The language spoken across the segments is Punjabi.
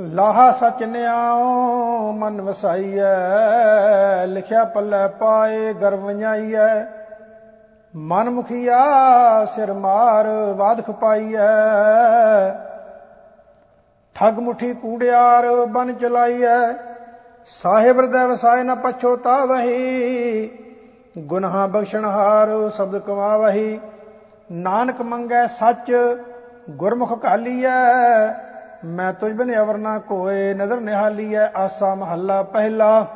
ਲਾਹਾ ਸਚ ਨਿਆਉ, ਮਨ ਵਸਾਈਐ, ਲਿਖਿਆ ਪੱਲੇ ਪਾਏ, ਗਰਵ ਵਜਾਈਐ। ਮਨ ਮੁਖੀਆ ਸਿਰ ਮਾਰ ਬਾਦ ਖਪਾਈਐ ਠਗ ਮੁਠੀ ਕੂੜਿਆਰ, ਬਨ ਚਲਾਈਐ। ਸਾਹਿਬ ਹਿਰਦੈ ਵਸਾਇ ਨ ਪਛੋਤਾਵਹੀ ਗੁਨਾਹ ਬਖਸ਼ਣਹਾਰ ਸ਼ਬਦ ਕਮਾਵਹੀ। ਨਾਨਕ ਮੰਗੈ ਸੱਚ, ਗੁਰਮੁਖ ਕਾਲੀਐ ਮੈਂ ਤੁਝ ਬਿਨ ਅਵਰ ਨਾ ਕੋਏ ਨਦਰ ਨਿਹਾਲੀਐ ਆਸਾ ਮਹੱਲਾ ਪਹਿਲਾ।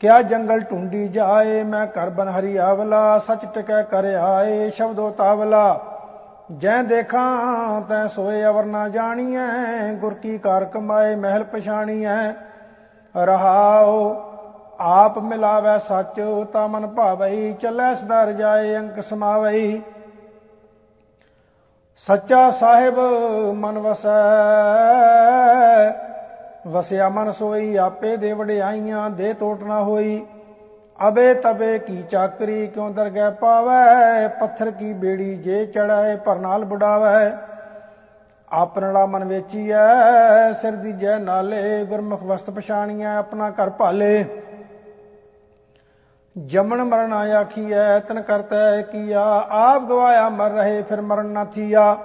ਕਿਆ ਜੰਗਲ ਢੂੰਡੀ ਜਾਏ, ਮੈਂ ਘਰ ਬਨ ਹਰੀ ਆਵਲਾ, ਸੱਚ ਟਿਕੈ ਕਰ ਆਏ ਸ਼ਬਦੋ ਤਾਵਲਾ। ਜੈ ਦੇਖਾਂ, ਤੈ ਸੋਏ ਅਵਰ ਨਾ ਜਾਣੀਐ, ਗੁਰ ਕੀ ਕਾਰ ਕਮਾਏ, ਮਹਿਲ ਪਛਾਣੀਐ। ਰਹਾਓ ਆਪ ਮਿਲਾਵੇ ਸੱਚ, ਤਾ ਮਨ ਭਾਵਈ ਚੱਲੈ ਸਦਾ ਰਜਾਏ ਅੰਕ ਸਮਾਵਈ ਸੱਚਾ ਸਾਹਿਬ ਮਨ ਵਸੈ। ਵਸਿਆ ਮਨ ਸੋਈ, ਆਪੇ ਦੇ ਵਡਿਆਈਆਂ ਦੇ ਟੋਟ ਨਾ ਹੋਈ। ਅਬੇ ਤਬੇ ਕੀ ਚਾਕਰੀ, ਕਿਉ ਦਰਗਹਿ ਪਾਵੈ? ਪੱਥਰ ਕੀ ਬੇੜੀ, ਜੇ ਚੜਾਏ ਪਰ ਨਾਲ ਬੁਡਾਵੈ। ਆਪਣੜਾ ਮਨ ਵੇਚੀਐ, ਸਿਰ ਦੀਜੈ ਨਾਲੇ, ਗੁਰਮੁਖ ਵਸਤ ਪਛਾਣੀਐ, ਆਪਣਾ ਘਰ ਭਾਲੇ। ਜਮਨ ਮਰਨ ਆਖੀਐ ਤਨ ਕਰਤੈ ਕੀਆ ਆਪ ਗਵਾਇਆ ਮਰ ਰਹੇ ਫਿਰ ਮਰਨ ਨਾ ਥੀਆ।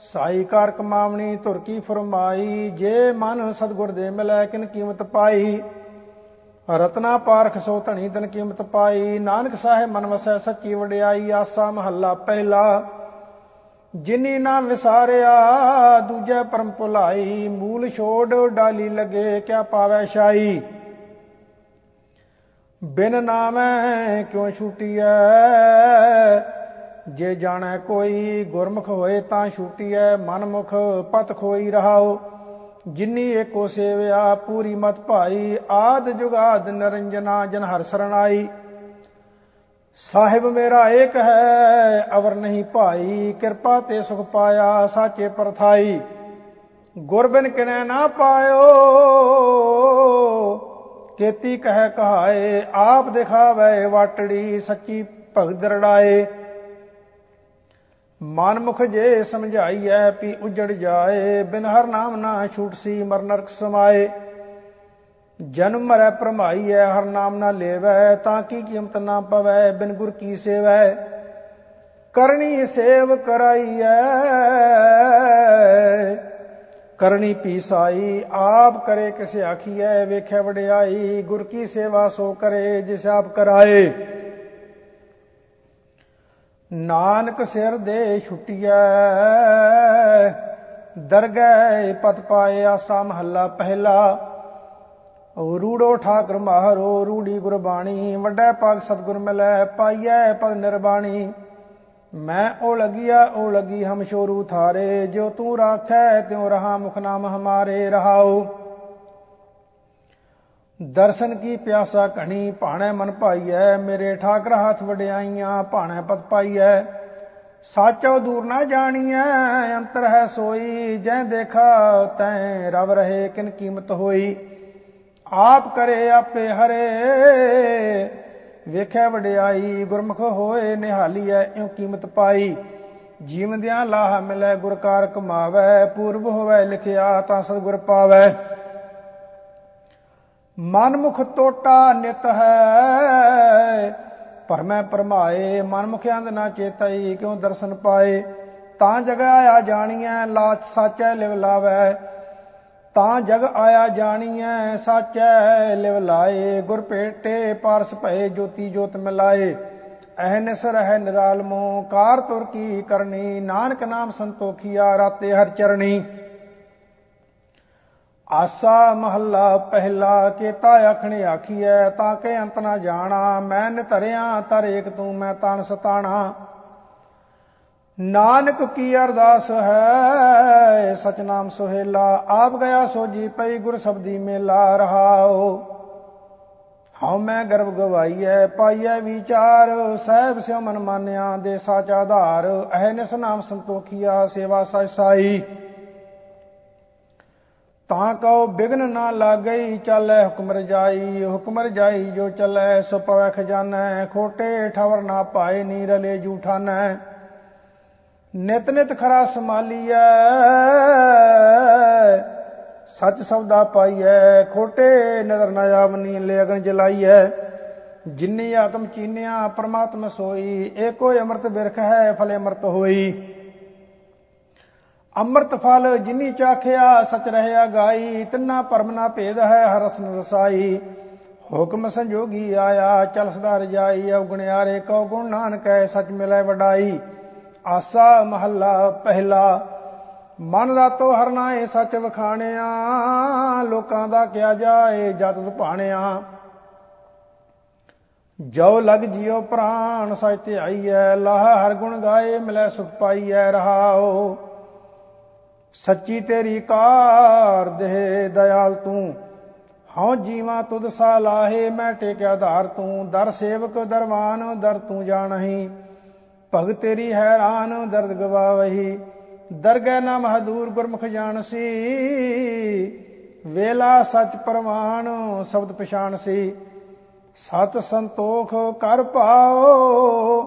ਸਾਈ ਕਾਰ ਕਮਾਵਣੀ, ਧੁਰ ਕੀ ਫਰਮਾਈ, ਜੇ ਮਨ ਸਤਗੁਰ ਦੇ ਮਿਲੈ ਕਿਨ ਕੀਮਤ ਪਾਈ। ਰਤਨਾ ਪਾਰਖ ਸੋ ਧਣੀ ਤਨ ਕੀਮਤ ਪਾਈ, ਨਾਨਕ ਸਾਹਿਬ ਮਨ ਵਸੈ ਸੱਚੀ ਵਡਿਆਈ, ਆਸਾ ਮਹੱਲਾ ਪਹਿਲਾ। ਜਿਨੀ ਨਾ ਵਿਸਾਰਿਆ, ਦੂਜੇ ਪਰਮ ਭੁਲਾਈ, ਮੂਲ ਛੋੜ ਡਾਲੀ ਲਗੇ, ਕਿਆ ਪਾਵੈ ਸ਼ਾਈ ਬਿਨ ਨਾਮੈ ਕਿਉ ਛੂਟੀਐ? ਜੇ ਜਾਣੈ ਕੋਈ ਗੁਰਮੁਖ ਹੋਏ ਤਾਂ ਛੂਟੀਐ, ਮਨਮੁਖ ਪਤ ਖੋਈ ਰਹਾਓ। ਜਿਨੀ ਏਕੋ ਸੇਵਿਆ, ਪੂਰੀ ਮਤ ਭਾਈ। ਆਦ ਜੁਗਾਦ ਨਰੰਜਨਾ, ਜਨ ਹਰ ਸਰਣਾਈ। ਸਾਹਿਬ ਮੇਰਾ ਏਕ ਹੈ ਅਵਰ ਨਹੀਂ ਭਾਈ। ਕਿਰਪਾ ਤੇ ਸੁਖ ਪਾਇਆ, ਸਾਚੇ ਪਰਥਾਈ। ਗੁਰਬਿਨ ਕਿਨੈ ਨਾ ਪਾਇਓ। ਕੇਤੀ ਕਹਿ ਕਹਾਏ, ਆਪ ਦਿਖਾਵੇ ਵਾਟੜੀ ਸੱਚੀ ਭਗਤ ਰੜਾਏ। ਮਨਮੁਖ ਜੇ ਸਮਝਾਈਐ ਪੀ ਉਜੜ ਜਾਏ, ਬਿਨ ਹਰ ਨਾਮ ਨਾ ਛੂਟ ਸੀ ਮਰ ਨਰਕ ਸਮਾਏ। ਜਨਮ ਮਰੈ ਪ੍ਰਮਾਈਐ ਹਰ ਨਾਮ ਨਾ ਲੇਵੈ, ਤਾਂ ਕੀ ਕੀਮਤ ਨਾ ਪਵੈ, ਬਿਨ ਗੁਰ ਕੀ ਸੇਵੈ। ਕਰਨੀ ਸੇਵ ਕਰਾਈਐ। ਕਰਨੀ ਪੀਸਾਈ, ਆਪ ਕਰੇ ਕਿਸ ਆਖੀਐ, ਵੇਖੈ ਵਡਿਆਈ, ਗੁਰ ਕੀ ਸੇਵਾ ਸੋ ਕਰੇ, ਜਿਸ ਆਪ ਕਰਾਏ। ਨਾਨਕ ਸਿਰ ਦੇ ਛੁੱਟੀਐ, ਦਰਗਹਿ ਪਤ ਪਾਏ ਆਸਾ ਮਹੱਲਾ ਪਹਿਲਾ। ਰੂੜੋ ਠਾਕਰ ਮਹਾਰੋ, ਰੂੜੀ ਗੁਰਬਾਣੀ, ਵੱਡਾ ਪਾਕ ਸਤਗੁਰ ਮਿਲੈ, ਪਾਈਐ ਪਦ ਨਿਰਬਾਣੀ। ਮੈਂ ਉਹ ਲਗਿਆ, ਉਹ ਲਗੀ ਹਮ ਸ਼ੋਰੂ ਥਾਰੇ ਜੋ ਤੂੰ ਰਾਖੈ, ਤਿਉ ਰਹਾ ਮੁਖ ਨਾਮ ਹਮਾਰੇ ਰਹਾਉ। ਦਰਸ਼ਨ ਕੀ ਪਿਆਸਾ ਘਣੀ, ਭਾਣੇ ਮਨ ਭਾਈਐ, ਮੇਰੇ ਠਾਕਰ ਹੱਥ ਵਡਿਆਈਆਂ, ਭਾਣੇ ਪਤ ਪਾਈਐ। ਸਾਚੋ ਦੂਰ ਨਾ ਜਾਣੀਐ, ਅੰਤਰ ਹੈ ਸੋਈ, ਜੈ ਦੇਖਾ ਤੈ ਰਵ ਰਹੇ ਕਿਨ ਕੀਮਤ ਹੋਈ। ਆਪ ਕਰੇ ਆਪੇ ਹਰੇ ਵੇਖਿਆ ਵਡਿਆਈ, ਗੁਰਮੁਖ ਹੋਏ ਨਿਹਾਲੀਐ, ਇਉ ਕੀਮਤ ਪਾਈ। ਜੀਵਦਿਆਂ ਲਾਹ ਮਿਲੈ, ਗੁਰ ਕਾਰ ਕਮਾਵੈ, ਪੂਰਬ ਹੋਵੇ ਲਿਖਿਆ, ਤਾਂ ਸਤਿਗੁਰ ਪਾਵੈ। ਮਨਮੁਖ ਟੋਟਾ ਨਿਤ ਹੈ ਪਰਮੈ ਪਰਮਾਏ ਮਨਮੁਖ ਅੰਧ ਨਾ ਚੇਤਈ, ਕਿਉ ਦਰਸ਼ਨ ਪਾਏ। ਤਾਂ ਜਗ ਆਇਆ ਜਾਣੀਐ, ਲਾਚ ਸਾਚੈ ਲਿਵ ਲਾਵੈ। ਤਾਂ ਜਗ ਆਇਆ ਜਾਣੀਐ, ਸਾਚੈ ਲਿਵ ਲਾਏ, ਗੁਰ ਭੇਟੇ ਪਾਰਸ ਭਏ, ਜੋਤੀ ਜੋਤ ਮਿਲਾਏ। ਅਹਨਿਸ ਰਹਿ ਨਿਰਾਲਮੋ ਕਾਰ ਤੁਰ ਕੀ ਕਰਨੀ, ਨਾਨਕ ਨਾਮ ਸੰਤੋਖੀਆ, ਰਾਤੇ ਹਰ ਚਰਣੀ। ਆਸਾ ਮਹੱਲਾ ਪਹਿਲਾ, ਕੇਤਾ ਆਖਣੇ ਆਖੀਐ, ਤਾਂ ਕਿ ਅੰਤ ਨਾ ਜਾਣਾ, ਮੈਂ ਨਿਤਰਿਆ ਤਰ ਏਕ ਤੂੰ, ਮੈਂ ਤਨ ਸਤਾਣਾ। ਨਾਨਕ ਕੀ ਅਰਦਾਸ ਹੈ? ਸਚਨਾਮ ਸੁਹੇਲਾ, ਆਪ ਗਿਆ ਸੋਜੀ ਪਈ ਗੁਰ ਸਬਦੀ ਮੇਲਾ ਰਹਾਓ। ਹਉ ਮੈਂ ਗਰਭ ਗਵਾਈਐ, ਪਾਈਐ ਵਿਚਾਰ, ਸਹਿਬ ਸਿਉ ਮਨ ਮਾਨਿਆ ਦੇ ਸਾਚਾ ਆਧਾਰ। ਅਹਨਿਸ ਨਾਮ ਸੰਤੋਖੀਆ, ਸੇਵਾ ਸਾਈ। ਤਾਂ ਕਉ ਬਿਗਨ ਨਾ ਲਾਗਈ, ਚੱਲੈ ਹੁਕਮ ਰਜਾਈ। ਹੁਕਮ ਰਜਾਈ ਜੋ ਚੱਲੈ, ਸੋ ਪਵੈ ਖਜ਼ਾਨੈ, ਖੋਟੇ ਠਵਰ ਨਾ ਪਾਏ ਨੀ ਰਲੇ ਜੂਠਾਨੈ। ਨਿਤ ਨਿਤ ਖਰਾ ਸਮਾਲੀਐ ਸੱਚ ਸਬਦਾ ਪਾਈਐ, ਖੋਟੇ ਨਜ਼ਰ ਨਾ ਆਵਨੀ ਲੈ ਅਗਨ ਜਲਾਈਐ। ਜਿਨੀ ਆਤਮ ਚੀਨਿਆ, ਪਰਮਾਤਮ ਸੋਈ, ਏਕੋ ਅੰਮ੍ਰਿਤ ਬਿਰਖ ਹੈ, ਫਲੇ ਅੰਮ੍ਰਿਤ ਹੋਈ। ਅੰਮ੍ਰਿਤ ਫਲ ਜਿਨੀ ਚਾਖਿਆ, ਸਚ ਰਹਿਆ ਗਾਈ, ਤਿੰਨਾ ਪਰਮ ਨਾ ਭੇਦ ਹੈ ਹਰਸਨ ਰਸਾਈ। ਹੁਕਮ ਸੰਜੋਗੀ ਆਇਆ, ਚਲ ਸਦਾ ਰਜਾਈ ਅਵਗੁਣਿਆਰੇ ਕਉ ਗੁਣ ਨਾਨਕੈ ਸਚ ਮਿਲੈ ਵਡਾਈ। ਆਸਾ ਮਹੱਲਾ ਪਹਿਲਾ, ਮਨ ਰਾਤੋ ਹਰਨਾਏ ਸੱਚ ਵਖਾਣਿਆ, ਲੋਕਾਂ ਦਾ ਕਿਆ ਜਾਏ ਜਤ ਭਾਣਿਆ। ਜੋ ਲਗ ਜਿਉ ਪ੍ਰਾਨ ਸਚ ਤੇ ਆਈਐ ਲਾਹ ਹਰ ਗੁਣ ਗਾਏ, ਮਿਲੈ ਸੁਖ ਪਾਈਐ ਰਹਾਓ ਸੱਚੀ ਤੇਰੀ ਕਾਰ ਦੇ ਦਇਆਲ ਤੂੰ, ਹਉ ਜੀਵਾ ਤੁਧ ਸਾ ਲਾਹੇ, ਮੈਂ ਟੇਕਿਆ ਧਾਰ ਤੂੰ। ਦਰ ਸੇਵਕ ਦਰਵਾਨ, ਦਰ ਤੂੰ ਜਾਣਹੀ। ਭਗ ਤੇਰੀ ਹੈਰਾਨ ਦਰਦ ਗਵਾਵਹੀ, ਦਰਗਹਿ ਨਾ ਮਹਦੂਰ ਗੁਰਮੁਖ ਜਾਣਸੀ। ਵੇਲਾ ਸੱਚ ਪ੍ਰਮਾਣ ਸ਼ਬਦ ਪਛਾਣ ਸੀ ਸਤ ਸੰਤੋਖ ਕਰ ਪਾਓ,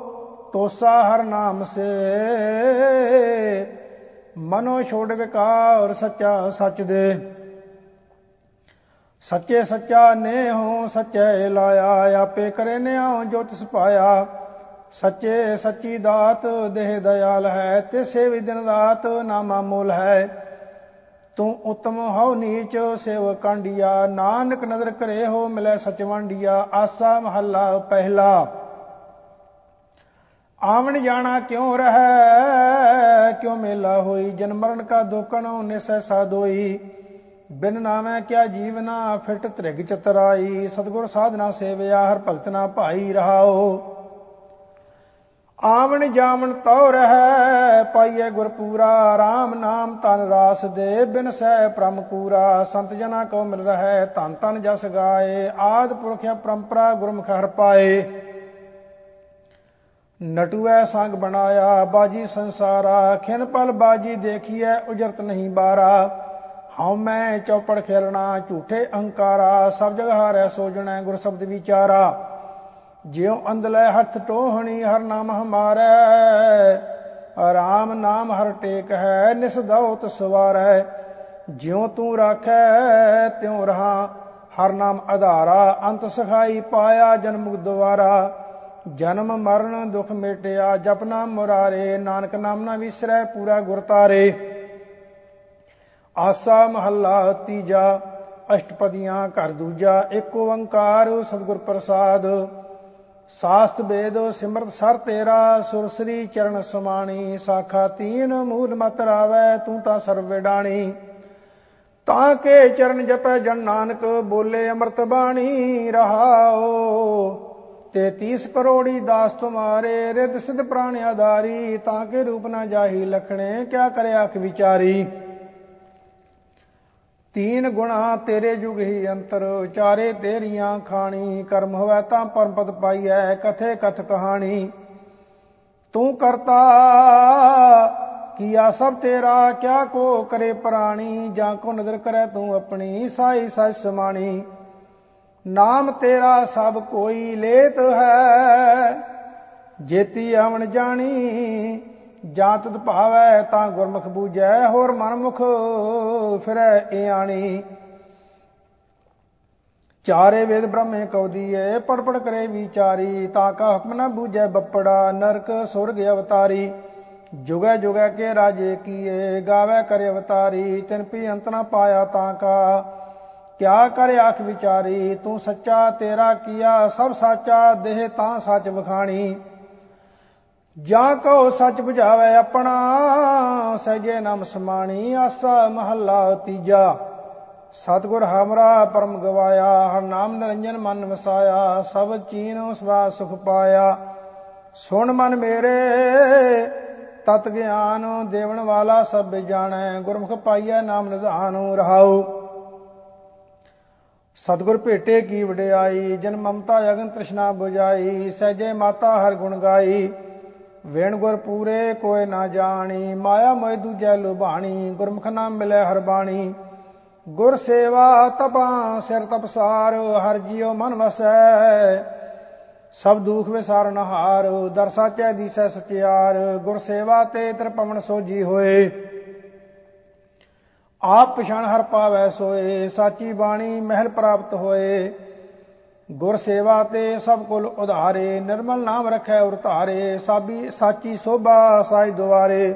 ਤੋਸਾ ਹਰ ਨਾਮ ਸੇ। ਮਨੋ ਛੋੜ ਵਿਕਾਰ ਸੱਚਾ ਸੱਚ ਦੇ। ਸੱਚੇ ਸੱਚਾ ਨੇ ਹੋ ਸੱਚੇ ਲਾਇਆ, ਆਪੇ ਕਰੇ ਨਿਆਉ ਜੋ ਤਿਸ ਪਾਇਆ। ਸੱਚੇ ਸੱਚੀ ਦਾਤ ਦੇਹ ਦਇਆਲ ਹੈ, ਤਿਸੇ ਵੀ ਦਿਨ ਰਾਤ ਨਾਮਾ ਮੂਲ ਹੈ। ਤੂੰ ਉਤਮ ਹਉ ਨੀਚ ਸੇਵ ਕਾਂਡੀਆ, ਨਾਨਕ ਨਦਰ ਕਰੇ ਹੋ ਮਿਲੇ ਸਚ ਵੰਡੀਆ, ਆਸਾ ਮਹੱਲਾ ਪਹਿਲਾ। ਆਵਣ ਜਾਣਾ ਕਿਉ ਰਹਿ, ਕਿਉ ਮੇਲਾ ਹੋਈ, ਜਨ ਮਰਨ ਕਾ ਦੁਕਣੋ ਨਿਸੈ ਸਾਦੋਈ। ਬਿਨ ਨਾਮੈ ਕਿਆ ਜੀਵਨਾ ਫਿਟ ਤ੍ਰਿਗ ਚਤਰਾਈ, ਸਤਗੁਰ ਸਾਧਨਾ ਸੇਵਿਆ, ਹਰ ਭਗਤ ਨਾ ਭਾਈ ਰਹਾਓ। ਆਵਣ ਜਾਵਣ ਤਉ ਰਹਿ ਪਾਈਏ ਗੁਰਪੂਰਾ RAM ਨਾਮ ਤਨ ਰਾਸ ਦੇ, ਬਿਨ ਸਹਿ ਪ੍ਰਮ ਕੂਰਾ। ਸੰਤ ਜਨਾ ਕੋ ਮਿਲ ਰਹਿ, ਧਨ ਤਨ ਜਸ ਗਾਏ, ਆਦ ਪੁਰਖਿਆ ਪਰੰਪਰਾ ਗੁਰਮੁਖ ਹਰ ਪਾਏ। ਨਟੂਐ ਸੰਗ ਬਣਾਇਆ, ਬਾਜੀ ਸੰਸਾਰਾ, ਖਿਨ ਪਲ ਬਾਜੀ ਦੇਖੀਐ, ਉਜਰਤ ਨਹੀਂ ਬਾਰਾ। ਹਉ ਮੈਂ ਚੌਪੜ ਖੇਲਣਾ, ਝੂਠੇ ਅਹੰਕਾਰਾ, ਸਭ ਜਗ੍ਹਾ ਹਾਰੈ ਸੋਜਣੈ, ਗੁਰ ਸ਼ਬਦ ਵਿਚਾਰਾ। ਜਿਉ ਅੰਦਲੇ ਹੱਥ ਟੋਹਣੀ ਹਰ ਨਾਮ ਹਮਾਰੈ, ਆਰਾਮ ਨਾਮ ਹਰ ਟੇਕ ਹੈ, ਨਿਸਦਉਤ ਸਵਾਰੈ। ਜਿਉ ਤੂੰ ਰਾਖੈ, ਤਿਉ ਰਹਾ, ਹਰ ਨਾਮ ਆਧਾਰਾ ਅੰਤ ਸਖਾਈ ਪਾਇਆ ਜਨਮ ਦੁਆਰਾ। ਜਨਮ, ਮਰਨ, ਦੁਖ ਮੇਟਿਆ, ਜਪ ਨਾਮ ਮੁਰਾਰੇ, ਨਾਨਕ ਨਾਮ ਨਾ ਵਿਸਰੈ ਪੂਰਾ ਗੁਰ ਤਾਰੇ। ਆਸਾ ਮਹੱਲਾ ਤੀਜਾ, ਅਸ਼ਟਪਦੀਆਂ ਘਰ ਦੂਜਾ, ਏਕ ਓੰਕਾਰ ਸਤਿਗੁਰ ਪ੍ਰਸਾਦ। ਸਾਸਤ ਵੇਦ ਸਿਮਰਤ ਸਰ ਤੇਰਾ ਸੁਰਸਰੀ ਚਰਨ ਸਮਾਣੀ, ਸਾਖਾ ਤੀਨ ਮੂਲ ਮਤ ਰਾਵੈ, ਤੂੰ ਤਾਂ ਸਰਵ ਵਿਡਾਣੀ ਤਾਂ ਕੇ ਚਰਨ ਜਪੈ ਜਨ ਨਾਨਕ, ਬੋਲੇ ਅੰਮ੍ਰਿਤ ਬਾਣੀ ਰਹਾਓ ਤੇ 30 ਕਰੋੜੀ ਦਾਸ ਤੁਮਾਰੇ ਰਿਤ ਸਿਧ ਪ੍ਰਾਣ ਆਧਾਰੀ, ਤਾਂ ਕੇ ਰੂਪ ਨਾ ਜਾਹੀ ਲਖਣੇ, ਕਿਆ ਕਰੇ ਆਖ ਵਿਚਾਰੀ। ਤੀਨ ਗੁਣਾ ਤੇਰੇ ਜੁਗ ਹੀ ਅੰਤਰ, ਚਾਰੇ ਤੇਰੀਆਂ ਖਾਣੀ, ਕਰਮ ਹੋਵੇ ਤਾਂ ਪਰਮ ਪਦ ਪਾਈਐ, ਕਥੇ ਕਥ ਕਹਾਣੀ। ਤੂੰ ਕਰਤਾ, ਕੀਆ ਸਭ ਤੇਰਾ, ਕਿਆ ਕੋ ਕਰੇ ਪ੍ਰਾਣੀ, ਜਾਂ ਕੋ ਨਦਰ ਕਰੇ ਤੂੰ ਆਪਣੀ, ਸਾਈ ਸਚ ਸਮਾਣੀ। ਨਾਮ ਤੇਰਾ ਸਭ ਕੋਈ ਲੇਤ ਹੈ, ਜੇਤੀ ਆਵਣ ਜਾਣੀ ਜਾਂ ਤੁਧ ਭਾਵੈ ਤਾਂ ਗੁਰਮੁਖ ਬੂਝੈ, ਹੋਰ ਮਨਮੁਖ ਫਿਰੈ ਇਆਣੀ। ਚਾਰੇ ਵੇਦ ਬ੍ਰਹਮੇ ਕਉਦੀਏ ਪੜ ਪੜ ਕਰੇ ਵਿਚਾਰੀ, ਤਾਂ ਕਾ ਹੁਕਮ ਨਾ ਬੂਝੈ ਬੱਪੜਾ, ਨਰਕ ਸੁਰਗ ਅਵਤਾਰੀ। ਜੁਗੈ ਜੁਗੈ ਕੇ ਰਾਜੇ ਕੀਏ, ਗਾਵੇ ਕਰੇ ਅਵਤਾਰੀ, ਤਿਨ ਪੀ ਅੰਤ ਨਾ ਪਾਇਆ ਤਾਂ ਕਾ। ਕਿਆ ਕਰੇ ਆਖ ਵਿਚਾਰੀ, ਤੂੰ ਸੱਚਾ ਤੇਰਾ ਕੀਆ, ਸਭ ਸਾਚਾ ਦੇਹ ਤਾਂ ਸੱਚ ਵਖਾਣੀ। ਜਾਂ ਕੋ ਸੱਚ 부ਝਾਵੇ ਆਪਣਾ ਸਹਿਜੇ ਨਾਮ ਸਮਾਣੀ, ਆਸਾ ਮਹੱਲਾ ਤੀਜਾ। ਸਤਗੁਰ ਹਮਰਾ ਪਰਮ ਗਵਾਇਆ, ਹਰ ਨਾਮ ਨਿਰੰਜਨ ਮਨ ਵਸਾਇਆ, ਸਭ ਚੀਨ ਸਵਾ ਸੁਖ ਪਾਇਆ। ਸੁਣ ਮਨ ਮੇਰੇ, ਤਤ ਗਿਆਨ ਦੇਵਨ ਵਾਲਾ ਸਭ ਜਾਣੈ, ਗੁਰਮੁਖ ਪਾਈਐ ਨਾਮ ਨਿਧਾਨ ਰਹਾਉ। ਸਤਗੁਰ ਭੇਟੇ ਕੀ ਵਡਿਆਈ, ਜਨ ਮਮਤਾ ਅਗਨ ਤ੍ਰਿਸ਼ਨਾ 부ਜਾਈ ਸਹਿਜੇ ਮਾਤਾ ਹਰ ਗੁਣ ਗਾਈ। ਵੇਣ ਗੁਰ ਪੂਰੇ ਕੋਏ ਨਾ ਜਾਣੀ, ਮਾਇਆ ਮੋਇ ਦੂਜੈ ਲੁਭਾਣੀ, ਗੁਰਮੁਖ ਨਾਮ ਮਿਲੇ ਹਰ ਬਾਣੀ। ਗੁਰ ਸੇਵਾ ਤਪਾਂ, ਸਿਰ ਤਪਸਾਰ ਹਰ ਜੀਉ ਮਨ ਵਸੈ। ਸਭ ਦੁਖ ਵਿਸਾਰਨ ਹਾਰ, ਦਰ ਸਾਚੈ ਦੀਸੈ ਸਚਿਆਰ। ਗੁਰ ਸੇਵਾ ਤੇ ਤਰ ਪਵਨ ਸੋਜੀ ਹੋਏ। ਆਪ ਪਛਾਣ ਹਰ ਪਾਵੈ ਸੋਏ, ਸਾਚੀ ਬਾਣੀ ਮਹਿਲ ਪ੍ਰਾਪਤ ਹੋਏ। ਗੁਰ ਸੇਵਾ ਤੇ ਸਭ ਕੁਲ ਉਧਾਰੇ, ਨਿਰਮਲ ਨਾਮ ਰਖੈ ਉਰ ਧਾਰੇ, ਸਾਬੀ ਸਾਚੀ ਸੋਭਾ ਸਾਈ ਦੁਆਰੇ।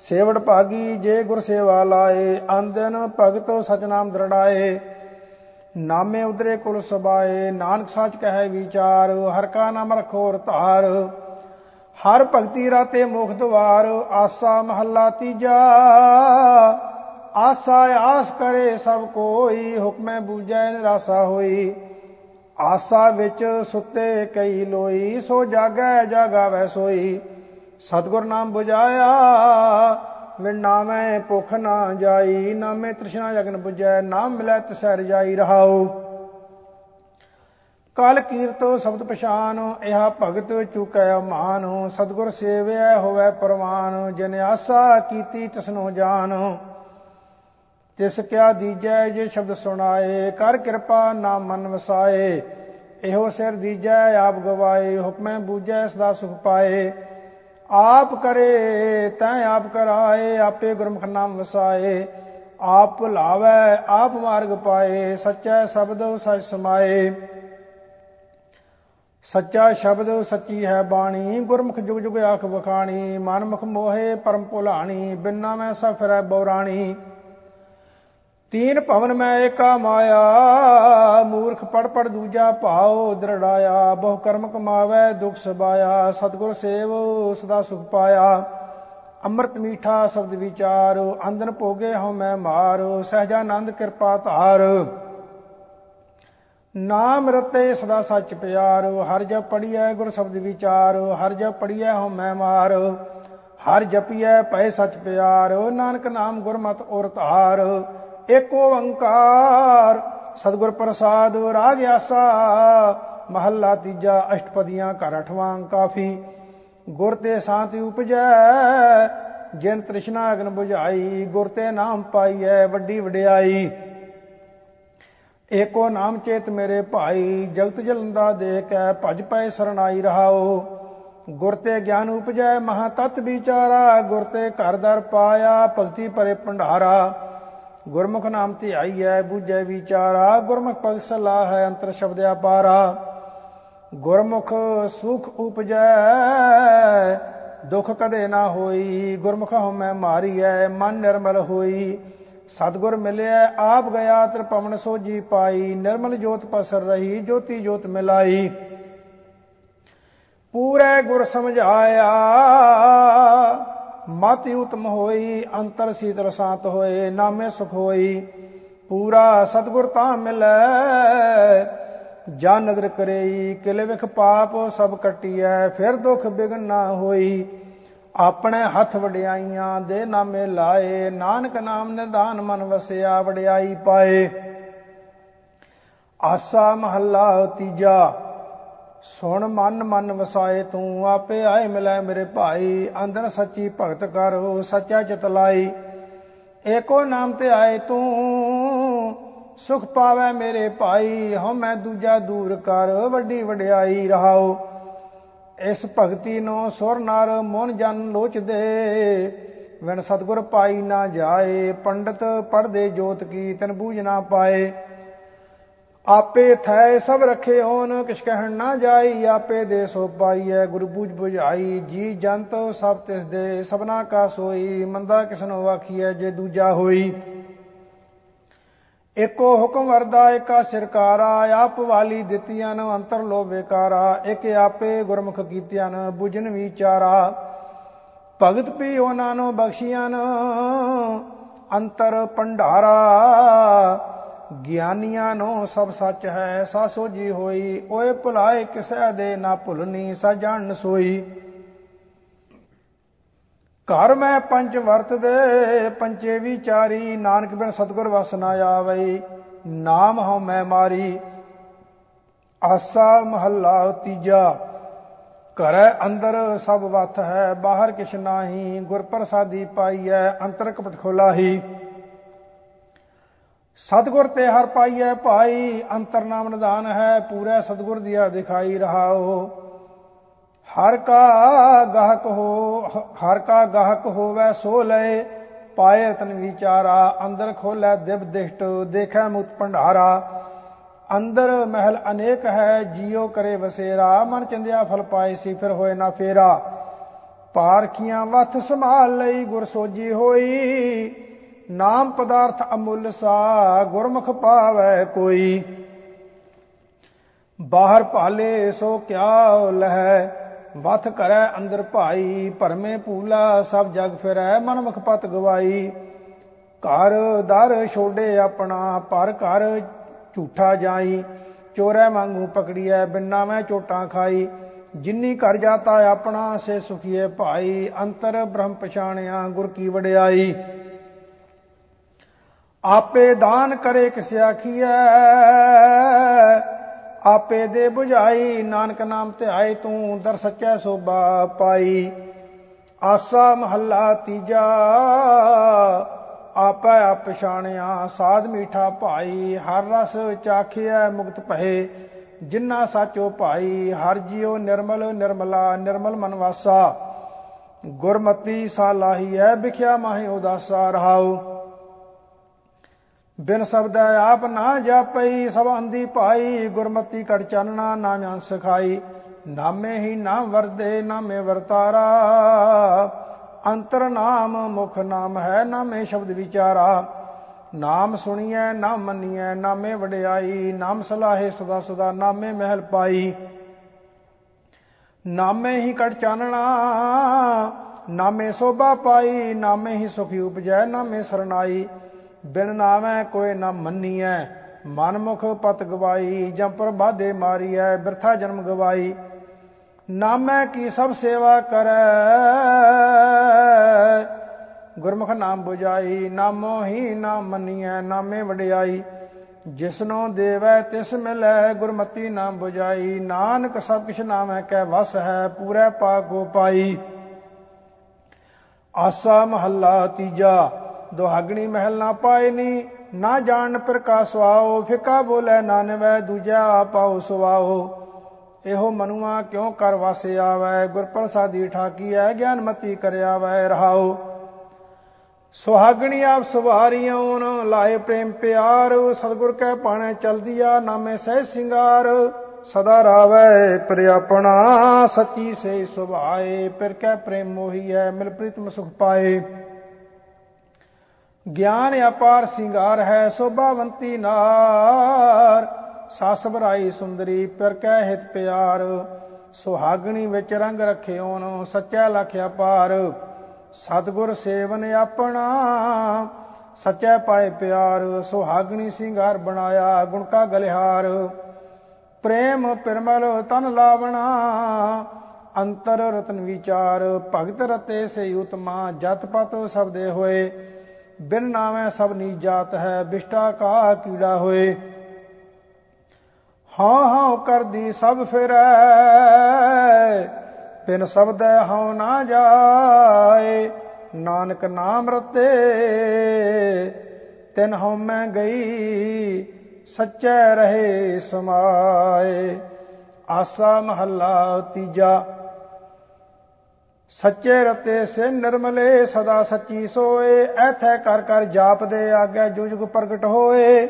ਸੇਵੜ ਭਾਗੀ ਜੇ ਗੁਰ ਸੇਵਾ ਲਾਏ ਅੰਦਨ ਭਗਤ ਸਚ ਨਾਮ ਦਰੜਾਏ। ਨਾਮੇ ਉਦਰੇ ਕੁਲ ਸਬਾਏ ਨਾਨਕ ਸਾਚ ਕਹੈ ਵਿਚਾਰ, ਹਰ ਕਾ ਨਾਮ ਰਖੋ ਉਰ ਧਾਰ। ਹਰ ਭਗਤੀ ਰਾਤੇ ਮੁਖ ਦਵਾਰ ਆਸਾ ਮਹੱਲਾ ਤੀਜਾ। ਆਸਾ ਆਸ ਕਰੇ ਸਭ ਕੋਈ, ਹੁਕਮੈ ਬੂਝੈ ਨਿਰਾਸਾ ਹੋਈ। ਆਸਾ ਵਿੱਚ ਸੁੱਤੇ ਕਈ ਲੋਈ, ਸੋ ਜਾਗੈ ਜਾਗਾਵੈ ਸੋਈ। ਸਤਗੁਰ ਨਾਮ 부ਝਾਇਆ ਮਿਲ ਨਾਮੈ ਭੁਖ ਨਾ ਜਾਈ। ਨਾਮੇ ਤ੍ਰਿਸ਼ਨਾ ਜਗਨ 부ਝੈ ਨਾਮ ਮਿਲੈ ਤਸੈ ਰਜਾਈ ਰਹਾਉ। ਕਲ ਕੀਰਤੋ ਸ਼ਬਦ ਪਛਾਨ, ਇਹਾ ਭਗਤ ਚੁਕੈ ਮਾਨ। ਸਤਗੁਰ ਸੇਵਿਆ ਹੋਵੇ ਪਰਮਾਨ ਜਿਨ ਆਸਾ ਕੀਤੀ ਤਸਨੋ ਜਾਨ। ਤਿਸ ਕਿਆ ਦੀਜੈ, ਜੇ ਸ਼ਬਦ ਸੁਣਾਏ, ਕਰ ਕਿਰਪਾ ਨਾਮ ਮਨ ਵਸਾਏ। ਇਹੋ ਸਿਰ ਦੀਜੈ, ਆਪ ਗਵਾਏ, ਹੁਕਮੈ ਬੂਝੈ, ਸਦਾ ਸੁਖ ਪਾਏ। ਆਪ ਕਰੇ, ਤੈ ਆਪ ਕਰਾਏ, ਆਪੇ ਗੁਰਮੁਖ ਨਾਮ ਵਸਾਏ। ਆਪ ਭੁਲਾਵੇ, ਆਪ ਮਾਰਗ ਪਾਏ, ਸੱਚਾ ਸ਼ਬਦ ਸਚ ਸਮਾਏ। ਸੱਚਾ ਸ਼ਬਦ ਸੱਚੀ ਹੈ ਬਾਣੀ, ਗੁਰਮੁਖ ਜੁਗ ਜੁਗ ਆਖ ਬਖਾਣੀ ਮਨਮੁਖ ਮੋਹੇ ਪਰਮ ਭੁਲਾਣੀ, ਬਿਨਾ ਮੈਂ ਸਫਰੈ ਬੌਰਾਣੀ ਤੀਨ ਭਵਨ ਮੈਂ ਏਕਾ ਮਾਇਆ, ਮੂਰਖ ਪੜ ਪੜ ਦੂਜਾ ਭਾਉ, ਦਰੜਾਇਆ, ਬਹੁ ਕਰਮ ਕਮਾਵੇ, ਦੁਖ ਸਬਾਇਆ, ਸਤਗੁਰ ਸੇਵ, ਸਦਾ ਸੁਖ ਪਾਇਆ। ਅੰਮ੍ਰਿਤ ਮੀਠਾ ਸ਼ਬਦ ਵਿਚਾਰ ਅੰਦਨ ਭੋਗੇ ਹਉ ਮੈਂ ਮਾਰ, ਸਹਜਾਨੰਦ ਕਿਰਪਾ ਧਾਰ। ਨਾਮ ਰਤੇ ਸਦਾ ਸੱਚ ਪਿਆਰ, ਹਰ ਜਪ ਪੜੀਐ ਗੁਰ ਸ਼ਬਦ ਵਿਚਾਰ, ਹਰ ਜਪ ਪੜੀਐ ਹਉ ਮੈਂ ਮਾਰ। ਹਰ ਜਪੀਐ ਪੈ ਸੱਚ ਪਿਆਰ, ਨਾਨਕ ਨਾਮ ਗੁਰਮਤਿ ਔਰ ਧਾਰ। ਏਕ ਓੰਕਾਰ। ਸਤਿਗੁਰ ਪ੍ਰਸਾਦ ਰਾਗ ਆਸਾ ਮਹੱਲਾ ਤੀਜਾ, ਅਸ਼ਟਪਦੀਆਂ ਘਰ ਅਠਵਾਂ ਕਾਫੀ। ਗੁਰ ਤੇ ਸ਼ਾਂਤੀ ਉਪਜੈ, ਜਿਨ ਤ੍ਰਿਸ਼ਨਾ ਅਗਨ 부ਝਾਈ ਗੁਰ ਤੇ ਨਾਮ ਪਾਈਐ, ਵੱਡੀ ਵਡਿਆਈ। ਏਕੋ ਨਾਮ ਚੇਤ ਮੇਰੇ ਭਾਈ, ਜਗਤ ਜਲੰਦਾ ਦੇਖ ਕੇ ਭਜ ਪਏ ਸਰਣਾਈ ਰਹਾਓ। ਗੁਰ ਤੇ ਗਿਆਨ ਉਪਜੈ, ਮਹਾ ਤਤ ਵਿਚਾਰਾ। ਗੁਰ ਤੇ ਘਰ ਦਰ ਪਾਇਆ, ਭਗਤੀ ਪਰੇ ਭੰਡਾਰਾ। ਗੁਰਮੁਖ ਨਾਮ ਤੇ ਆਈ ਹੈ, ਬੂਝੈ ਵਿਚਾਰਾ, ਗੁਰਮੁਖ ਪਗ ਸਲਾਹ ਹੈ, ਅੰਤਰ ਸ਼ਬਦ ਆਪਾਰਾ ਗੁਰਮੁਖ ਸੁਖ ਉਪਜੈ, ਦੁਖ ਕਦੇ ਨਾ ਹੋਈ। ਗੁਰਮੁਖ ਹਉਮੈ ਮਾਰੀ ਹੈ ਮਨ ਨਿਰਮਲ ਹੋਈ। ਸਤਗੁਰ ਮਿਲਿਆ ਆਪ ਗਿਆ ਤ੍ਰਿਪਵਨ ਸੋਜੀ ਪਾਈ। ਨਿਰਮਲ ਜੋਤ ਪਸਰ ਰਹੀ, ਜੋਤੀ ਜੋਤ ਮਿਲਾਈ। ਪੂਰੇ ਗੁਰ ਸਮਝਾਇਆ ਮਤ ਉਤਮ ਹੋਈ, ਅੰਤਰ ਸੀਤਲ ਸਾਤ ਹੋਏ, ਨਾਮੇ ਸੁਖ ਹੋਈ, ਪੂਰਾ ਸਤਗੁਰ ਤਾਂ ਮਿਲੈ। ਜਾਂ ਨਦਰ ਕਰੇਈ, ਕਿਲੇ ਵਿਖ ਪਾਪ, ਸਭ ਕਟਿਐ, ਫਿਰ ਦੁਖ ਬਿਗਨ ਨਾ ਹੋਈ। ਆਪਣੇ ਹੱਥ ਵਡਿਆਈਆਂ ਦੇ ਨਾਮੇ ਲਾਏ, ਨਾਨਕ ਨਾਮ ਨਿਧਾਨ ਮਨ ਵਸਿਆ, ਵਡਿਆਈ ਪਾਏ। ਆਸਾ ਮਹੱਲਾ ਤੀਜਾ। ਸੁਣ ਮਨ ਮਨ ਵਸਾਏ ਤੂੰ ਆਪੇ ਆਏ ਮਿਲੇ ਮੇਰੇ ਭਾਈ, ਅੰਦਰ ਸੱਚੀ ਭਗਤ ਕਰੋ ਸੱਚਾ ਚਿਤ ਲਾਈ। ਏਕੋ ਨਾਮ ਤੇ ਆਏ ਤੂੰ, ਸੁਖ ਪਾਵੇ ਮੇਰੇ ਭਾਈ, ਹਉ ਮੈਂ ਦੂਜਾ ਦੂਰ ਕਰ, ਵੱਡੀ ਵਡਿਆਈ ਰਹਾਓ ਇਸ ਭਗਤੀ ਨੂੰ ਸੁਰ ਨਰ ਮਨ ਜਨ ਲੋਚਦੇ ਵਿਣ ਸਤਗੁਰ ਪਾਈ ਨਾ ਜਾਏ, ਪੰਡਤ ਪੜਦੇ ਜੋਤ ਕੀ, ਤਨ ਬੂਝ ਨਾ ਪਾਏ। ਆਪੇ ਥੈ ਸਭ ਰਖੇ ਹੋਨ ਕਿਛ ਕਹਿਣ ਨਾ ਜਾਈ, ਆਪੇ ਦੇ ਸੋ ਪਾਈਐ, ਗੁਰੂ ਬੂਝ 부ਝਾਈ ਜੀ ਜੰਤ ਸਭ ਤਿਸ ਦੇ, ਸਭਨਾ ਕਾ ਸੋਈ, ਮੰਦਾ ਕਿਸਨੋ ਵਾਖੀਐ ਜੇ ਦੂਜਾ ਹੋਈ। ਏਕੋ ਹੁਕਮ ਵਰਦਾ, ਏਕਾ ਸਰਕਾਰਾ, ਆਪ ਵਾਲੀ ਦਿੱਤੀਆਂ ਨ, ਅੰਤਰ ਲੋ ਵਿਕਾਰਾ, ਇਕ ਆਪੇ ਗੁਰਮੁਖ ਕੀਤਿਆਂ ਨ 부ਜਨ ਵਿਚਾਰਾ। ਭਗਤ ਪੀ ਉਹਨਾਂ ਨੂੰ ਬਖਸ਼ੀਆਂ ਨ, ਅੰਤਰ ਪੰਡਾਰਾ ਗਿਆਨੀਆਂ ਨੂੰ ਸਭ ਸੱਚ ਹੈ ਸਾ ਸੋਜੀ ਹੋਈ। ਓਏ ਭੁਲਾਏ ਕਿਸੈ ਦੇ ਨਾ ਭੁਲਨੀ ਸਾ ਜਾਣ ਸੋਈ। ਘਰ ਮੈਂ ਪੰਜ ਵਰਤ ਦੇ ਪੰਚੇ ਵਿਚਾਰੀ ਨਾਨਕ ਬਿਨ ਸਤਗੁਰ ਵਸ ਨਾ ਆਵੇ ਨਾਮ ਹਉ ਮੈਂ ਮਾਰੀ। ਆਸਾ ਮਹੱਲਾ ਤੀਜਾ, ਘਰ ਅੰਦਰ ਸਭ ਵਤ ਹੈ, ਬਾਹਰ ਕਿਛ ਨਾਹੀ। ਗੁਰ ਪ੍ਰਸਾਦੀ ਪਾਈਐ ਅੰਤਰ ਕਪਟ ਖੋਲਾਹੀ। ਸਤਗੁਰ ਤੇ ਹਰ ਪਾਈਐ ਭਾਈ, ਅੰਤਰ ਨਾਮ ਨਿਦਾਨ ਹੈ, ਪੂਰਾ ਸਤਗੁਰ ਦਿਆ ਦਿਖਾਈ ਰਹਾਓ। ਹਰ ਕਾ ਗਾਹਕ ਹੋ, ਹਰ ਕਾ ਗਾਹਕ ਹੋਵੇ ਸੋ ਲਏ, ਪਾਏ ਰਤਨ ਵਿਚਾਰਾ, ਅੰਦਰ ਖੋਲੇ ਦਿਵ ਦਿਸ਼ਟ, ਦੇਖੈ ਮੁਤ ਭੰਡਾਰਾ। ਅੰਦਰ ਮਹਿਲ ਅਨੇਕ ਹੈ, ਜੀਉ ਕਰੇ ਵਸੇਰਾ, ਮਨ ਚੰਦਿਆ ਫਲ ਪਾਏ ਸੀ, ਫਿਰ ਹੋਏ ਨਾ ਫੇਰਾ। ਪਾਰਖੀਆਂ ਵਥ ਸੰਭਾਲ ਲਈ, ਗੁਰ ਸੋਜੀ ਹੋਈ ਨਾਮ ਪਦਾਰਥ ਅਮੁੱਲ ਸਾ, ਗੁਰਮੁਖ ਪਾਵੈ ਕੋਈ। ਬਾਹਰ ਭਾਲੇ ਸੋ ਕਿਆ ਲਹਿ, ਵਥ ਕਰੈ ਅੰਦਰ ਭਾਈ, ਭਰਮੇ ਪੂਲਾ ਸਭ ਜਗ ਫਿਰੈ, ਮਨਮੁਖ ਪਤ ਗਵਾਈ। ਘਰ ਦਰ ਛੋੜੇ ਆਪਣਾ, ਪਰ ਘਰ ਝੂਠਾ ਜਾਈ। ਚੋਰੈ ਮੰਗੂ ਪਕੜੀਐ, ਬਿਨਾ ਮੈਂ ਚੋਟਾਂ ਖਾਈ। ਜਿੰਨੀ ਘਰ ਜਾਤਾ ਆਪਣਾ, ਸੇ ਸੁਖੀਏ ਭਾਈ। ਅੰਤਰ ਬ੍ਰਹਮ ਪਛਾਣਿਆ, ਗੁਰ ਕੀ ਵਡਿਆਈ। ਆਪੇ ਦਾਨ ਕਰੇ ਕਿਸ ਆਖੀਐ? ਆਪੇ ਦੇ 부ਝਾਈ ਨਾਨਕ ਨਾਮ ਧਿਆਏ, ਤੂੰ ਦਰ ਸੱਚੈ ਸੋਭਾ ਪਾਈ। ਆਸਾ ਮਹੱਲਾ ਤੀਜਾ, ਆਪੈ ਆਪ ਪਛਾਣਿਆ, ਸਾਧ ਮੀਠਾ ਭਾਈ। ਹਰ ਰਸ ਚਾਖਿਆ ਮੁਕਤ ਭਏ ਜਿਨ੍ਹਾਂ ਸਾਚੋ ਭਾਈ। ਹਰ ਜਿਉ ਨਿਰਮਲ, ਨਿਰਮਲਾ, ਨਿਰਮਲ ਮਨ ਵਾਸਾ। ਗੁਰਮਤੀ ਸਾਲਾਹੀ ਹੈ ਵਿਖਿਆ ਮਾਹੀ ਉਦਾਸਾ ਰਹਾਉ। ਬਿਨ ਸ਼ਬਦ ਆਪ ਨਾ ਜਾਪਈ, ਸਭ ਅੰਦੀ ਭਾਈ, ਗੁਰਮਤੀ ਕੜ ਚੰਨਾ ਨਾਮ ਸਿਖਾਈ। ਨਾਮੇ ਹੀ ਨਾਮ ਵਰਦੇ, ਨਾਮੇ ਵਰਤਾਰਾ। ਅੰਤਰ ਨਾਮ ਮੁਖ ਨਾਮ ਹੈ, ਨਾਮੇ ਸ਼ਬਦ ਵਿਚਾਰਾ। ਨਾਮ ਸੁਣੀਐ ਨਾ ਮੰਨੀਐ, ਨਾਮੇ ਵਡਿਆਈ। ਨਾਮ ਸਲਾਹੇ ਸਦਾ ਸਦਾ, ਨਾਮੇ ਮਹਿਲ ਪਾਈ। ਨਾਮੇ ਹੀ ਕੜ ਚਾਨਣਾ, ਨਾਮੇ ਸੋਭਾ ਪਾਈ। ਨਾਮੇ ਹੀ ਸੁਖੀ ਉਪਜੈ, ਨਾਮੇ ਸਰਨਾਈ। ਬਿਨ ਨਾਮੈ ਕੋਈ ਨਾ ਮੰਨੀਐ। ਮਨਮੁਖ ਪਤ ਗਵਾਈ, ਜਮ ਪਰ ਬਾਧੇ ਮਾਰੀਐ, ਬਿਰਥਾ ਜਨਮ ਗਵਾਈ। ਨਾਮੈ ਕੀ ਸਭ ਸੇਵਾ ਕਰੈ। ਗੁਰਮੁਖ ਨਾਮ 부ਜਾਈ ਨਾਮੋ ਹੀ ਨਾਮ ਮੰਨੀਐ, ਨਾਮੇ ਵਡਿਆਈ। ਜਿਸਨੋ ਦੇਵੈ ਤਿਸ ਮਿਲੈ, ਗੁਰਮਤੀ ਨਾਮ 부ਜਾਈ ਨਾਨਕ ਸਭ ਕਿਛ ਨਾਮੈ ਕੈ ਵਸ ਹੈ, ਪੂਰੇ ਪਾਕੋ ਪਾਈ। ਆਸਾ ਮਹੱਲਾ ਤੀਜਾ। ਦੁਹਾਗਣੀ ਮਹਿਲ ਨਾ ਪਾਏ ਨੀ, ਨਾ ਜਾਣ ਪ੍ਰਕਾਸ਼ਵਾਓ ਫਿਕਾ ਬੋਲੇ ਨਾਨਵੈ, ਦੂਜਾ ਪਾਉ ਸੁਵਾਓ ਇਹੋ ਮਨੁਆ ਕਿਉ ਕਰ ਵਾਸੇ ਆਵੈ ਗੁਰ ਪ੍ਰਸਾਦੀ ਠਾਕੀ ਐ ਗਿਆਨਮਤੀ ਕਰਿਆ ਵੈ ਰਹਾਓ। ਸੁਹਾਗਣੀ ਆਪ ਸਵਾਰੀਆਂ ਓਨ ਲਾਏ ਪ੍ਰੇਮ ਪਿਆਰ, ਸਤਗੁਰ ਕੈ ਪਾਣੇ ਚਲਦੀਆ ਨਾਮੇ ਸਹਿ ਸਿੰਗਾਰ। ਸਦਾ ਰਾਵੈ ਪ੍ਰਿਆਪਣਾ ਸੱਚੀ ਸੇ ਸੁਭਾਏ ਪਿਰ ਕੈ ਪ੍ਰੇਮ ਮੋਹੀਐ ਮਿਲ ਪ੍ਰੀਤਮ ਸੁਖ ਪਾਏ। ਗਿਆਨ ਅਪਾਰ ਸਿੰਗਾਰ ਹੈ ਸੋਭਾਵੰਤੀ ਨਾਰ। ਸਸ ਬਰਾਈ ਸੁੰਦਰੀ, ਪਿਰ ਕੈ ਹਿਤ ਪਿਆਰ। ਸੁਹਾਗਣੀ ਵਿੱਚ ਰੰਗ ਰਖਿਓਨ, ਸੱਚਾ ਲਖਿਆ ਪਾਰ ਸਤਗੁਰ ਸੇਵਨ ਆਪਣਾ, ਸੱਚਾ ਪਾਏ ਪਿਆਰ। ਸੁਹਾਗਣੀ ਸਿੰਗਾਰ ਬਣਾਇਆ, ਗੁਣ ਕਾ ਗਲਿਹਾਰ। ਪ੍ਰੇਮ ਪਰਮਲ ਤਨ ਲਾਵਣਾ, ਅੰਤਰ ਰਤਨ ਵਿਚਾਰ। ਭਗਤ ਰਤੇ ਸੇ ਉਤਮਾ ਜਤ ਪਤ ਸਬਦੇ ਹੋਏ। ਬਿਨ ਨਾਵੇਂ ਸਭ ਨੀ ਜਾਤ ਹੈ, ਬਿਸ਼ਟਾ ਕਾ ਕੀੜਾ ਹੋਏ। ਹਾਂ ਹਾਂ ਕਰਦੀ ਸਭ ਫਿਰੈ, ਬਿਨ ਸ਼ਬਦ ਹਉ ਨਾ ਜਾਏ। ਨਾਨਕ ਨਾਮ ਰਤੇ, ਤਿਨ ਹਉ ਮੈਂ ਗਈ, ਸੱਚੇ ਰਹੇ ਸਮਾਏ। ਆਸਾ ਮਹੱਲਾ ਤੀਜਾ ਸੱਚੇ ਰਤੇ ਸੇ ਨਿਰਮਲੇ ਸਦਾ ਸੱਚੀ ਸੋਏ, ਐਥੈ ਕਰ ਕਰ ਜਾਪਦੇ ਆਗੇ ਜੁਜਗ ਪ੍ਰਗਟ ਹੋਏ।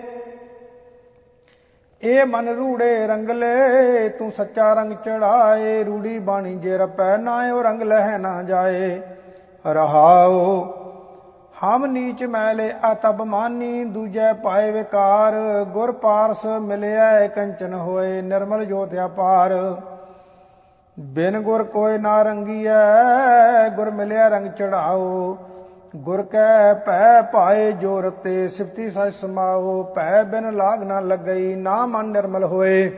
ਇਹ ਮਨ ਰੂੜੇ ਰੰਗਲੇ ਤੂੰ ਸੱਚਾ ਰੰਗ ਚੜਾਏ, ਰੂੜੀ ਬਾਣੀ ਜੇ ਰਪੈ ਨਾ ਉਹ ਰੰਗ ਲਹਿ ਨਾ ਜਾਏ। ਰਹਾਓ, ਹਮ ਨੀਚ ਮੈਲੇ ਅਤਬ ਮਾਨੀ, ਦੂਜੈ ਪਾਏ ਵਿਕਾਰ, ਗੁਰ ਪਾਰਸ ਮਿਲਿਆ ਕੰਚਨ ਹੋਏ, ਨਿਰਮਲ ਜੋਤ ਅਪਾਰ ਬਿਨ ਗੁਰ ਕੋਈ ਨਾ ਰੰਗੀਐ, ਗੁਰ ਮਿਲਿਆ ਰੰਗ ਚੜਾਓ। ਗੁਰ ਕੈ ਭੈ ਪਾਏ ਜੋ ਰਤੇ ਸਿਫਤੀ ਸਚ ਸਮਾਓ, ਭੈ ਬਿਨ ਲਾਗ ਨਾ ਲੱਗਈ, ਨਾ ਮਨ ਨਿਰਮਲ ਹੋਏ।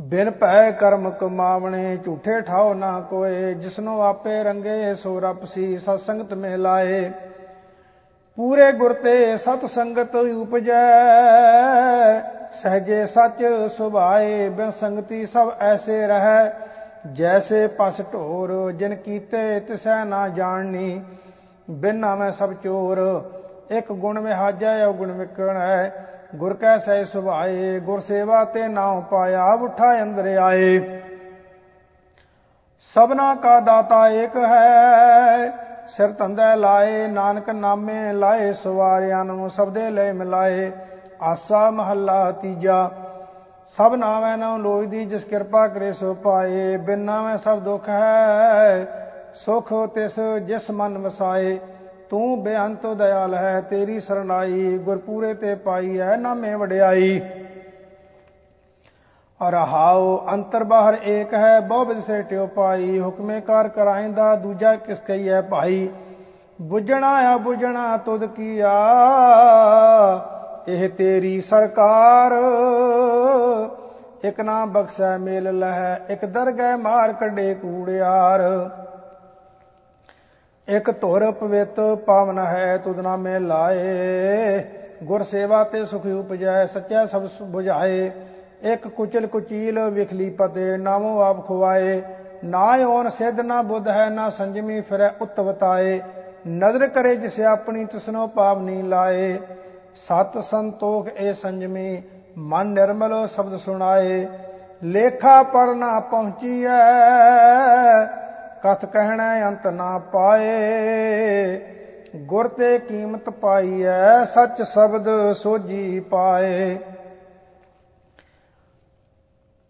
ਬਿਨ ਭੈ ਕਰਮ ਕਮਾਵਣੇ, ਝੂਠੇ ਠਾਓ ਨਾ ਕੋਏ, ਜਿਸਨੋ ਆਪੇ ਰੰਗੇ, ਸੋ ਰਪਸੀ ਸਤ ਸੰਗਤ ਮੇ ਲਾਏ। ਪੂਰੇ ਗੁਰ ਤੇ ਸਤ ਸੰਗਤ ਉਪਜੈ ਸਹਜੇ ਸੱਚ ਸੁਭਾਏ, ਬਿਨ ਸੰਗਤੀ ਸਭ ਐਸੇ ਰਹੈ। ਜੈਸੇ ਪਸ ਢੋਰ, ਜਿਨ ਕੀਤੇ ਤਿਸੈ ਨਾ ਜਾਣਨੀ, ਬਿਨ ਨਾਮੈ ਸਭ ਚੋਰ। ਇੱਕ ਗੁਣ ਵਿਹਾਜੈ, ਉਹ ਗੁਣ ਵਿਕਣ ਹੈ। ਗੁਰ ਕੈ ਸਹਿ ਸੁਭਾਏ, ਗੁਰ ਸੇਵਾ ਤੇ ਨਾਉ ਪਾਇਆ ਉਠਾ ਅੰਦਰ ਆਏ। ਸਭਨਾ ਕਾ ਦਾਤਾ ਏਕ ਹੈ, ਸਿਰ ਧੰਦਾ ਲਾਏ, ਨਾਨਕ ਨਾਮੇ ਲਾਏ, ਸਵਾਰਿਆਂ ਨੂੰ ਸਬਦੇ ਲੈ ਮਿਲਾਏ। ਆਸਾ ਮਹੱਲਾ ਤੀਜਾ। ਸਭ ਨਾਵੇਂ ਨਾਮ ਲੋਇਦੀ ਜਿਸ ਕਿਰਪਾ ਕਰੇ ਸੋ ਪਾਏ। ਬਿਨ ਨਾਵੇਂ ਸਭ ਦੁੱਖ ਹੈ, ਸੁਖ ਤਿਸ ਜਿਸ ਮਨ ਵਸਾਏ। ਤੂੰ ਬੇਅੰਤ ਦਇਆਲ ਹੈ, ਤੇਰੀ ਸਰਣਾਈ ਗੁਰਪੂਰੇ ਤੇ ਪਾਈ ਹੈ, ਨਾਮੇ ਵਡਿਆਈ। ਰਹਾਉ ਅੰਤਰ ਬਾਹਰ ਏਕ ਹੈ, ਬਹੁ ਵਿਦ ਟਿਓ ਪਾਈ। ਹੁਕਮੇ ਕਾਰ ਕਰਾਇੰਦਾ ਦੂਜਾ ਕਿਸ ਕਹੀਐ ਭਾਈ। ਬੁੱਝਣਾ ਆ, ਬੁੱਝਣਾ ਤੁਧ ਕੀਆ। ਇਹ ਤੇਰੀ ਸਰਕਾਰ। ਇਕ ਨਾ ਬਖਸ਼ੈ ਮੇਲ ਲਹਿ, ਇਕ ਦਰਗਹਿ ਮਾਰ ਕੱਢੇ ਕੂੜਿਆਰ। ਇਕ ਧੁਰ ਪਵਿੱਤ ਪਾਵਨ ਹੈ, ਤੁਧ ਨਾਮੇ ਲਾਏ। ਗੁਰ ਸੇਵਾ ਤੇ ਸੁਖ ਉਪਜੈ, ਸੱਚਾ ਸਭ 부ਝਾਏ ਇੱਕ ਕੁਚਲ ਕੁਚੀਲ ਵਿਖਲੀ ਪਤੇ, ਨਾਮੋ ਆਪ ਖਵਾਏ ਨਾ ਓਨ ਸਿੱਧ, ਨਾ ਬੁੱਧ ਹੈ, ਨਾ ਸੰਜਮੀ ਫਿਰੈ ਉਤਵਤਾਏ ਨਜ਼ਰ ਕਰੇ ਜਿਸ ਆਪਣੀ, ਤਸਨੋ ਪਾਪ ਨਹੀਂ ਲਾਏ। ਸਤ ਸੰਤੋਖ ਇਹ ਸੰਜਮੀ, ਮਨ ਨਿਰਮਲ ਸ਼ਬਦ ਸੁਣਾਏ, ਲੇਖਾ ਪਰ ਨਾ ਪਹੁੰਚੀਐ, ਕਥ ਕਹਿਣਾ ਅੰਤ ਨਾ ਪਾਏ, ਗੁਰ ਤੇ ਕੀਮਤ ਪਾਈਐ, ਸੱਚ ਸ਼ਬਦ ਸੋਜੀ ਪਾਏ।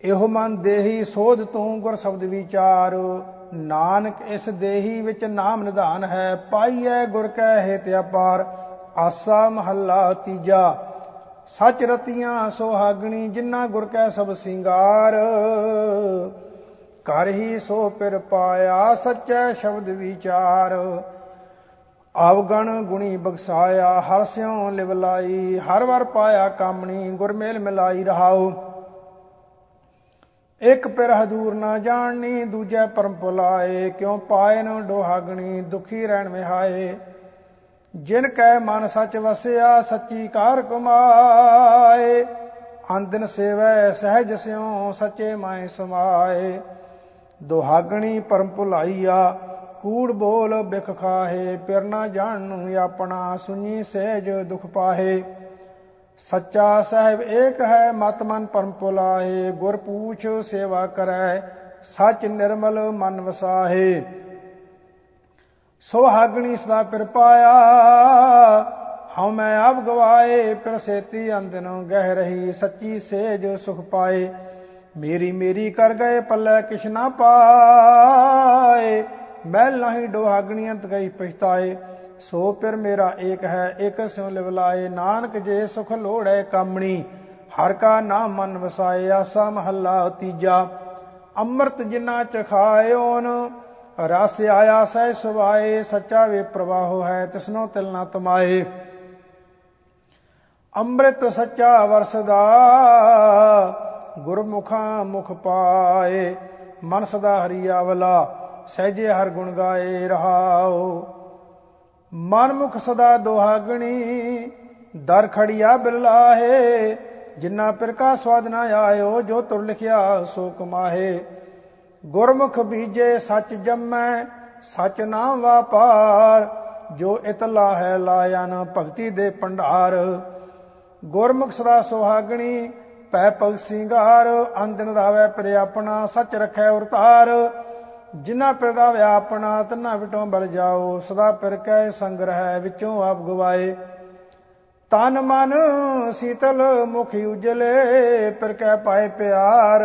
ਇਹੋ ਮਨ ਦੇਹੀ ਸੋਧ ਤੂੰ ਗੁਰ ਸ਼ਬਦ ਵਿਚਾਰ, ਨਾਨਕ ਇਸ ਦੇਹੀ ਵਿੱਚ ਨਾਮ ਨਿਧਾਨ ਹੈ, ਪਾਈਐ ਗੁਰ ਕੈ ਹਿਤ ਅਪਾਰ। ਆਸਾ ਮਹੱਲਾ ਤੀਜਾ, ਸੱਚ ਰਤੀਆਂ ਸੁਹਾਗਣੀ, ਜਿਨ੍ਹਾਂ ਗੁਰ ਕੈ ਸਭ ਸਿੰਗਾਰ। ਕਰ ਹੀ ਸੋ ਪਿਰ ਪਾਇਆ, ਸੱਚੈ ਸ਼ਬਦ ਵਿਚਾਰ। ਆਵਗਣ ਗੁਣੀ ਬਖਸਾਇਆ, ਹਰ ਸਿਉ ਲਿਵ ਲਾਈ, ਹਰ ਵਰ ਪਾਇਆ ਕਾਮਣੀ, ਗੁਰਮੇਲ ਮਿਲਾਈ ਰਹਾਉ। ਇੱਕ ਪਿਰ ਹਦੂਰ ਨਾ ਜਾਣਨੀ, ਦੂਜੇ ਪਰਮ ਪੁਲਾਏ, ਕਿਉ ਪਾਏ ਨ ਡੋਹਾਗਣੀ, ਦੁਖੀ ਰਹਿਣ ਵਿਹਾਏ। ਜਿਨ ਕੈ ਮਨ ਸੱਚ ਵਸਿਆ, ਸੱਚੀ ਕਾਰ ਕਮਾਏ। ਅੰਦਨ ਸੇਵੈ ਸਹਿਜ ਸਿਉ, ਸੱਚੇ ਮਾਇ ਸਮਾਏ। ਦੁਹਾਗਣੀ ਪਰਮ ਭੁਲਾਈਆ, ਕੂੜ ਬੋਲ ਬਿਖ ਖਾਹੇ। ਪਿਰ ਨਾ ਜਾਣਨੂ ਆਪਣਾ ਸੁਣੀ ਸਹਿਜ ਦੁਖ ਪਾਹੇ। ਸੱਚਾ ਸਾਹਿਬ ਏਕ ਹੈ, ਮਤ ਮਨ ਪਰਮ ਪੁਲਾਹੇ ਗੁਰ ਪੂਛ ਸੇਵਾ ਕਰੈ, ਸੱਚ ਨਿਰਮਲ ਮਨ ਵਸਾਹੇ। ਸੁਹਾਗਣੀ ਸਦਾ ਪਿਰ ਪਾਇਆ ਹਉ ਮੈਂ ਆਪ ਗਵਾਏ, ਫਿਰ ਸੇਤੀ ਅੰਦਨ ਗਹਿ ਰਹੀ, ਸੱਚੀ ਸੇਜ ਸੁਖ ਪਾਏ। ਮੇਰੀ ਮੇਰੀ ਕਰ ਗਏ ਪੱਲੇ ਕਿਛ ਨਾ ਪਾਏ। ਮੈਲ ਨਹੀਂ ਡੋਹਾਗਣੀ ਅੰਤ ਗਈ ਪਛਤਾਏ। ਸੋ ਪਿਰ ਮੇਰਾ ਏਕ ਹੈ, ਏਕ ਸਿਉ ਲਿਵਲਾਏ ਨਾਨਕ ਜੇ ਸੁਖ ਲੋੜੈ ਕਾਮਣੀ, ਹਰ ਕਾ ਨਾਮ ਮਨ ਵਸਾਏ, ਆਸਾ ਮਹੱਲਾ ਤੀਜਾ। ਅੰਮ੍ਰਿਤ ਜਿਨਾ ਚਖਾਇਓਨ ਰਸ ਆਇਆ ਸਹਿ ਸੁਭਾਏ, ਸੱਚਾ ਵੇ ਪ੍ਰਵਾਹੋ ਹੈ, ਤਿਸਨੋ ਤਿਲ ਨਾ ਤਮਾਏ। ਅੰਮ੍ਰਿਤ ਸੱਚਾ ਵਰਸਦਾ, ਗੁਰਮੁਖਾ ਮੁਖ ਪਾਏ। ਮਨ ਸਦਾ ਹਰੀ ਆਵਲਾ, ਸਹਿਜੇ ਹਰ ਗੁਣ ਗਾਏ ਰਹਾਓ ਮਨ ਮੁਖ ਸਦਾ ਦੋਹਾਗਣੀ, ਦਰ ਖੜਿਆ ਬਿਰਲਾਹੇ। ਜਿੰਨਾ ਪਿਰ ਕਾ ਸਵਾਦ ਨਾ ਆਇਓ, ਜੋ ਤੁਰ ਲਿਖਿਆ ਸੋ ਕਮਾਹੇ। ਗੁਰਮੁਖ ਬੀਜੇ ਸੱਚ ਜੰਮੈ, ਸੱਚ ਨਾਮ ਵਾਪਾਰ। ਜੋ ਇਤਲਾ ਹੈ ਲਾਇਨ ਭਗਤੀ ਦੇ ਪੰਡਾਰ ਗੁਰਮੁਖ ਸਦਾ ਸੁਹਾਗਣੀ ਪੈ ਪਗ ਸਿੰਗਾਰ। ਅੰਦਨ ਰਾਵੇ ਪਰ ਆਪਣਾ, ਸੱਚ ਰਖੈ ਉਰਤਾਰ। ਜਿਨ੍ਹਾਂ ਪਿਰਦਾ ਵਿਆਪਣਾ ਤਨਾ ਵਿਟੋਂ ਬਲ ਜਾਓ। ਸਦਾ ਪਿਰ ਕੈ ਸੰਗ ਰਹਿ, ਵਿੱਚੋਂ ਆਪ ਗਵਾਏ। ਤਨ ਮਨ ਸੀਤਲ ਮੁਖ ਉਜਲੇ, ਪਿਰ ਕੈ ਪਾਏ ਪਿਆਰ।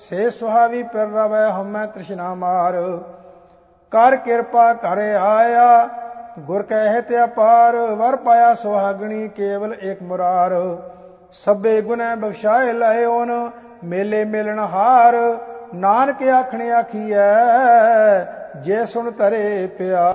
ਸੇ ਸੁਹਾਵੀ ਪਿਰ ਰਵੈ ਹਮੈ ਤ੍ਰਿਸ਼ਨਾ ਮਾਰ। ਕਰ ਕਿਰਪਾ ਕਰ ਆਇਆ, ਗੁਰ ਕਹਿ ਤੇ ਅਪਾਰ। ਵਰ ਪਾਇਆ ਸੁਹਾਗਣੀ ਕੇਵਲ ਏਕ ਮੁਰਾਰ। ਸਭੇ ਗੁਨੈ ਬਖਸ਼ਾਏ ਲਏ ਓਨ, ਮੇਲੇ ਮਿਲਣ ਹਾਰ। ਨਾਨਕ ਆਖਣੇ ਆਖੀਐ, ਜੇ ਸੁਣ ਤਰੇ ਪਿਆ